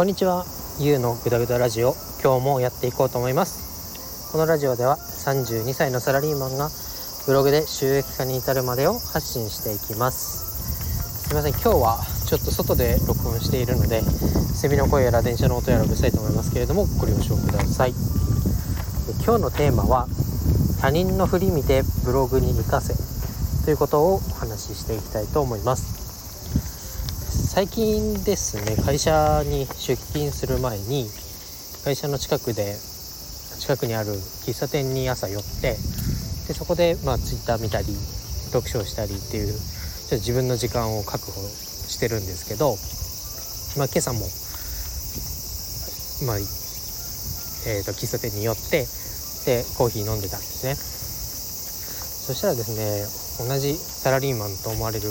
こんにちは。ゆうのぐだぐだラジオ。今日もやっていこうと思います。このラジオでは32歳のサラリーマンがブログで収益化に至るまでを発信していきます。すいません。今日はちょっと外で録音しているのでセミの声やら電車の音やらうるさいと思いますけれどもご了承ください。今日のテーマは他人の振り見てブログに活かせということをお話ししていきたいと思います。最近ですね会社に出勤する前に会社の近くで近くにある喫茶店に朝寄ってでそこでまあツイッター見たり読書したりっていうちょっと自分の時間を確保してるんですけど、まあ、今朝も、まあえー、と喫茶店に寄ってでコーヒー飲んでたんですね。そしたらですね同じサラリーマンと思われる、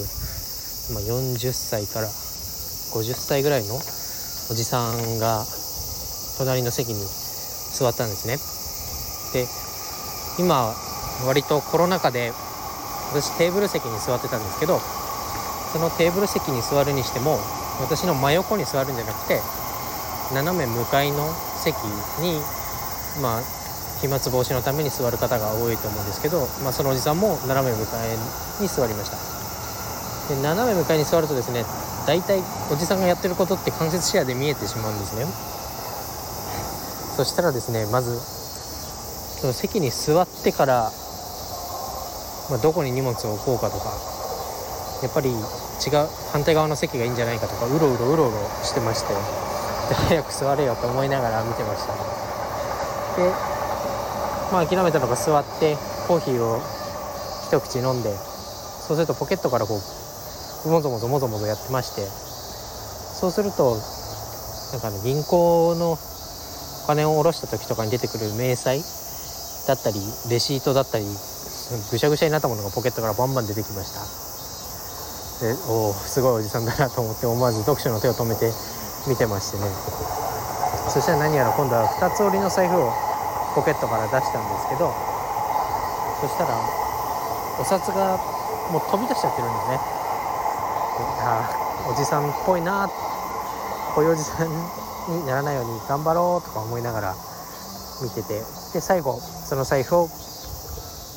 まあ、40歳から50歳ぐらいのおじさんが隣の席に座ったんですね。で今割とコロナ禍で私テーブル席に座ってたんですけどそのテーブル席に座るにしても私の真横に座るんじゃなくて斜め向かいの席にまあ飛沫防止のために座る方が多いと思うんですけど、まあ、そのおじさんも斜め向かいに座りました。で斜め向かいに座るとですね大体おじさんがやってることって間接視野で見えてしまうんですね。そしたらですねまずその席に座ってから、まあ、どこに荷物を置こうかとかやっぱり違う反対側の席がいいんじゃないかとかうろうろうろうろしてましてで早く座れよと思いながら見てました。でまあ諦めたのが座ってコーヒーを一口飲んでそうするとポケットからこうもぞもぞもぞもぞやってまして。そうするとなんかね銀行のお金を下ろした時とかに出てくる明細だったりレシートだったりぐしゃぐしゃになったものがポケットからバンバン出てきました。でおおすごいおじさんだなと思って思わず読書の手を止めて見てましてね。そしたら何やら今度は2つ折りの財布をポケットから出したんですけどそしたらお札がもう飛び出しちゃってるんですね。あおじさんっぽいなこういうおじさんにならないように頑張ろうとか思いながら見ててで最後その財布を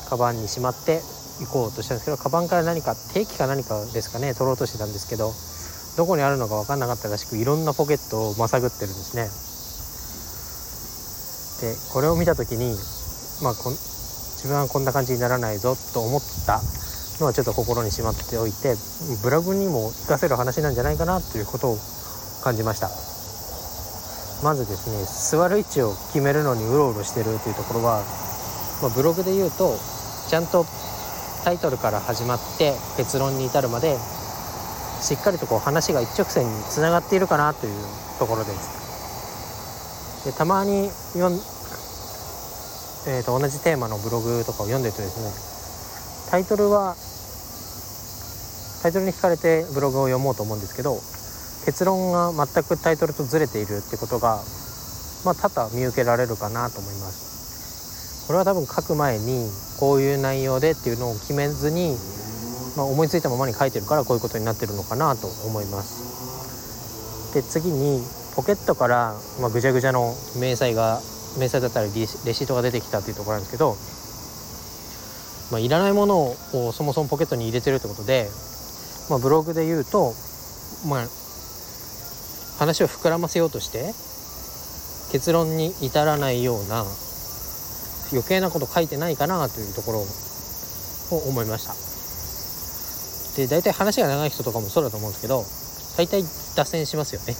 カバンにしまって行こうとしたんですけどカバンから何か定期か何かですかね取ろうとしてたんですけどどこにあるのか分かんなかったらしくいろんなポケットをまさぐってるんですね。でこれを見た時にまあ自分はこんな感じにならないぞと思ったのはちょっと心にしまっておいてブログにも活かせる話なんじゃないかなということを感じました。まずですね座る位置を決めるのにうろうろしてるというところは、まあ、ブログで言うとちゃんとタイトルから始まって結論に至るまでしっかりとこう話が一直線につながっているかなというところです。でたまに読ん、えーと同じテーマのブログとかを読んでるとですねタイトルはタイトルに惹かれてブログを読もうと思うんですけど結論が全くタイトルとずれているってことがまあ多々見受けられるかなと思います。これは多分書く前にこういう内容でっていうのを決めずに、まあ、思いついたままに書いてるからこういうことになってるのかなと思います。で次にポケットから、まあ、ぐちゃぐちゃの明細が明細だったりレシートが出てきたっていうところなんですけどまあ、いらないものをそもそもポケットに入れてるってことで、まあ、ブログで言うと、まあ、話を膨らませようとして結論に至らないような余計なこと書いてないかなというところを思いました。で大体話が長い人とかもそうだと思うんですけど大体脱線しますよね。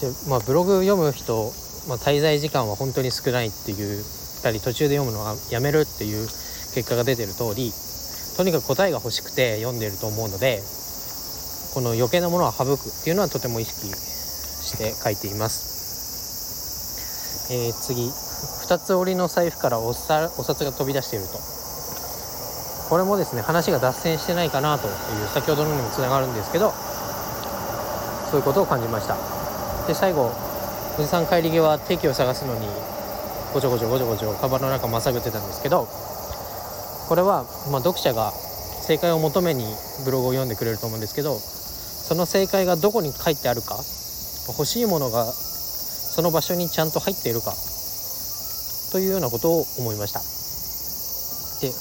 でまあブログ読む人、まあ、滞在時間は本当に少ないっていうたり途中で読むのはやめるっていう結果が出てる通りとにかく答えが欲しくて読んでると思うのでこの余計なものは省くっていうのはとても意識して書いています、えー、次。2つ折りの財布からおさお札が飛び出していると。これもですね話が脱線してないかなという先ほどのにもつながるんですけどそういうことを感じました。で最後。おじさん帰り際定期を探すのにごちょごちょごちょごちょカバンの中まさぐってたんですけどこれは、ま、読者が正解を求めにブログを読んでくれると思うんですけどその正解がどこに書いてあるか欲しいものがその場所にちゃんと入っているかというようなことを思いました。で、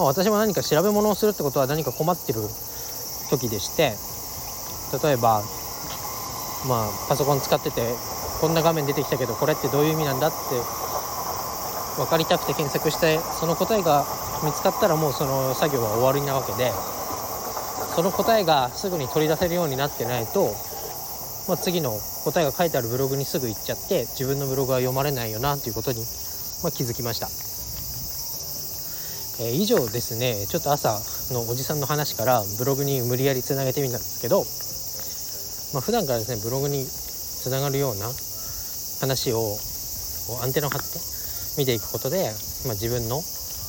まあ、私も何か調べ物をするってことは何か困ってる時でして例えばまあパソコン使っててこんな画面出てきたけどこれってどういう意味なんだって分かりたくて検索してその答えが見つかったらもうその作業は終わりなわけでその答えがすぐに取り出せるようになってないと、まあ、次の答えが書いてあるブログにすぐ行っちゃって自分のブログは読まれないよなということに、まあ、気づきました、えー、以上ですね。ちょっと朝のおじさんの話からブログに無理やりつなげてみたんですけど、まあ、普段からですねブログにつながるような話をアンテナを張って見ていくことで、まあ、自分の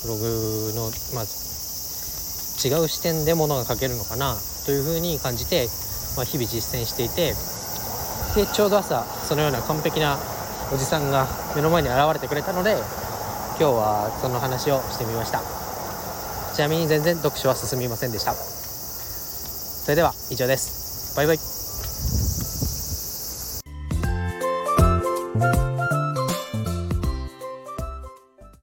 ブログの、まあ、違う視点でものが書けるのかなというふうに感じて、まあ、日々実践していてでちょうど朝そのような完璧なおじさんが目の前に現れてくれたので今日はその話をしてみました。ちなみに全然読書は進みませんでした。それでは以上です。バイバイ。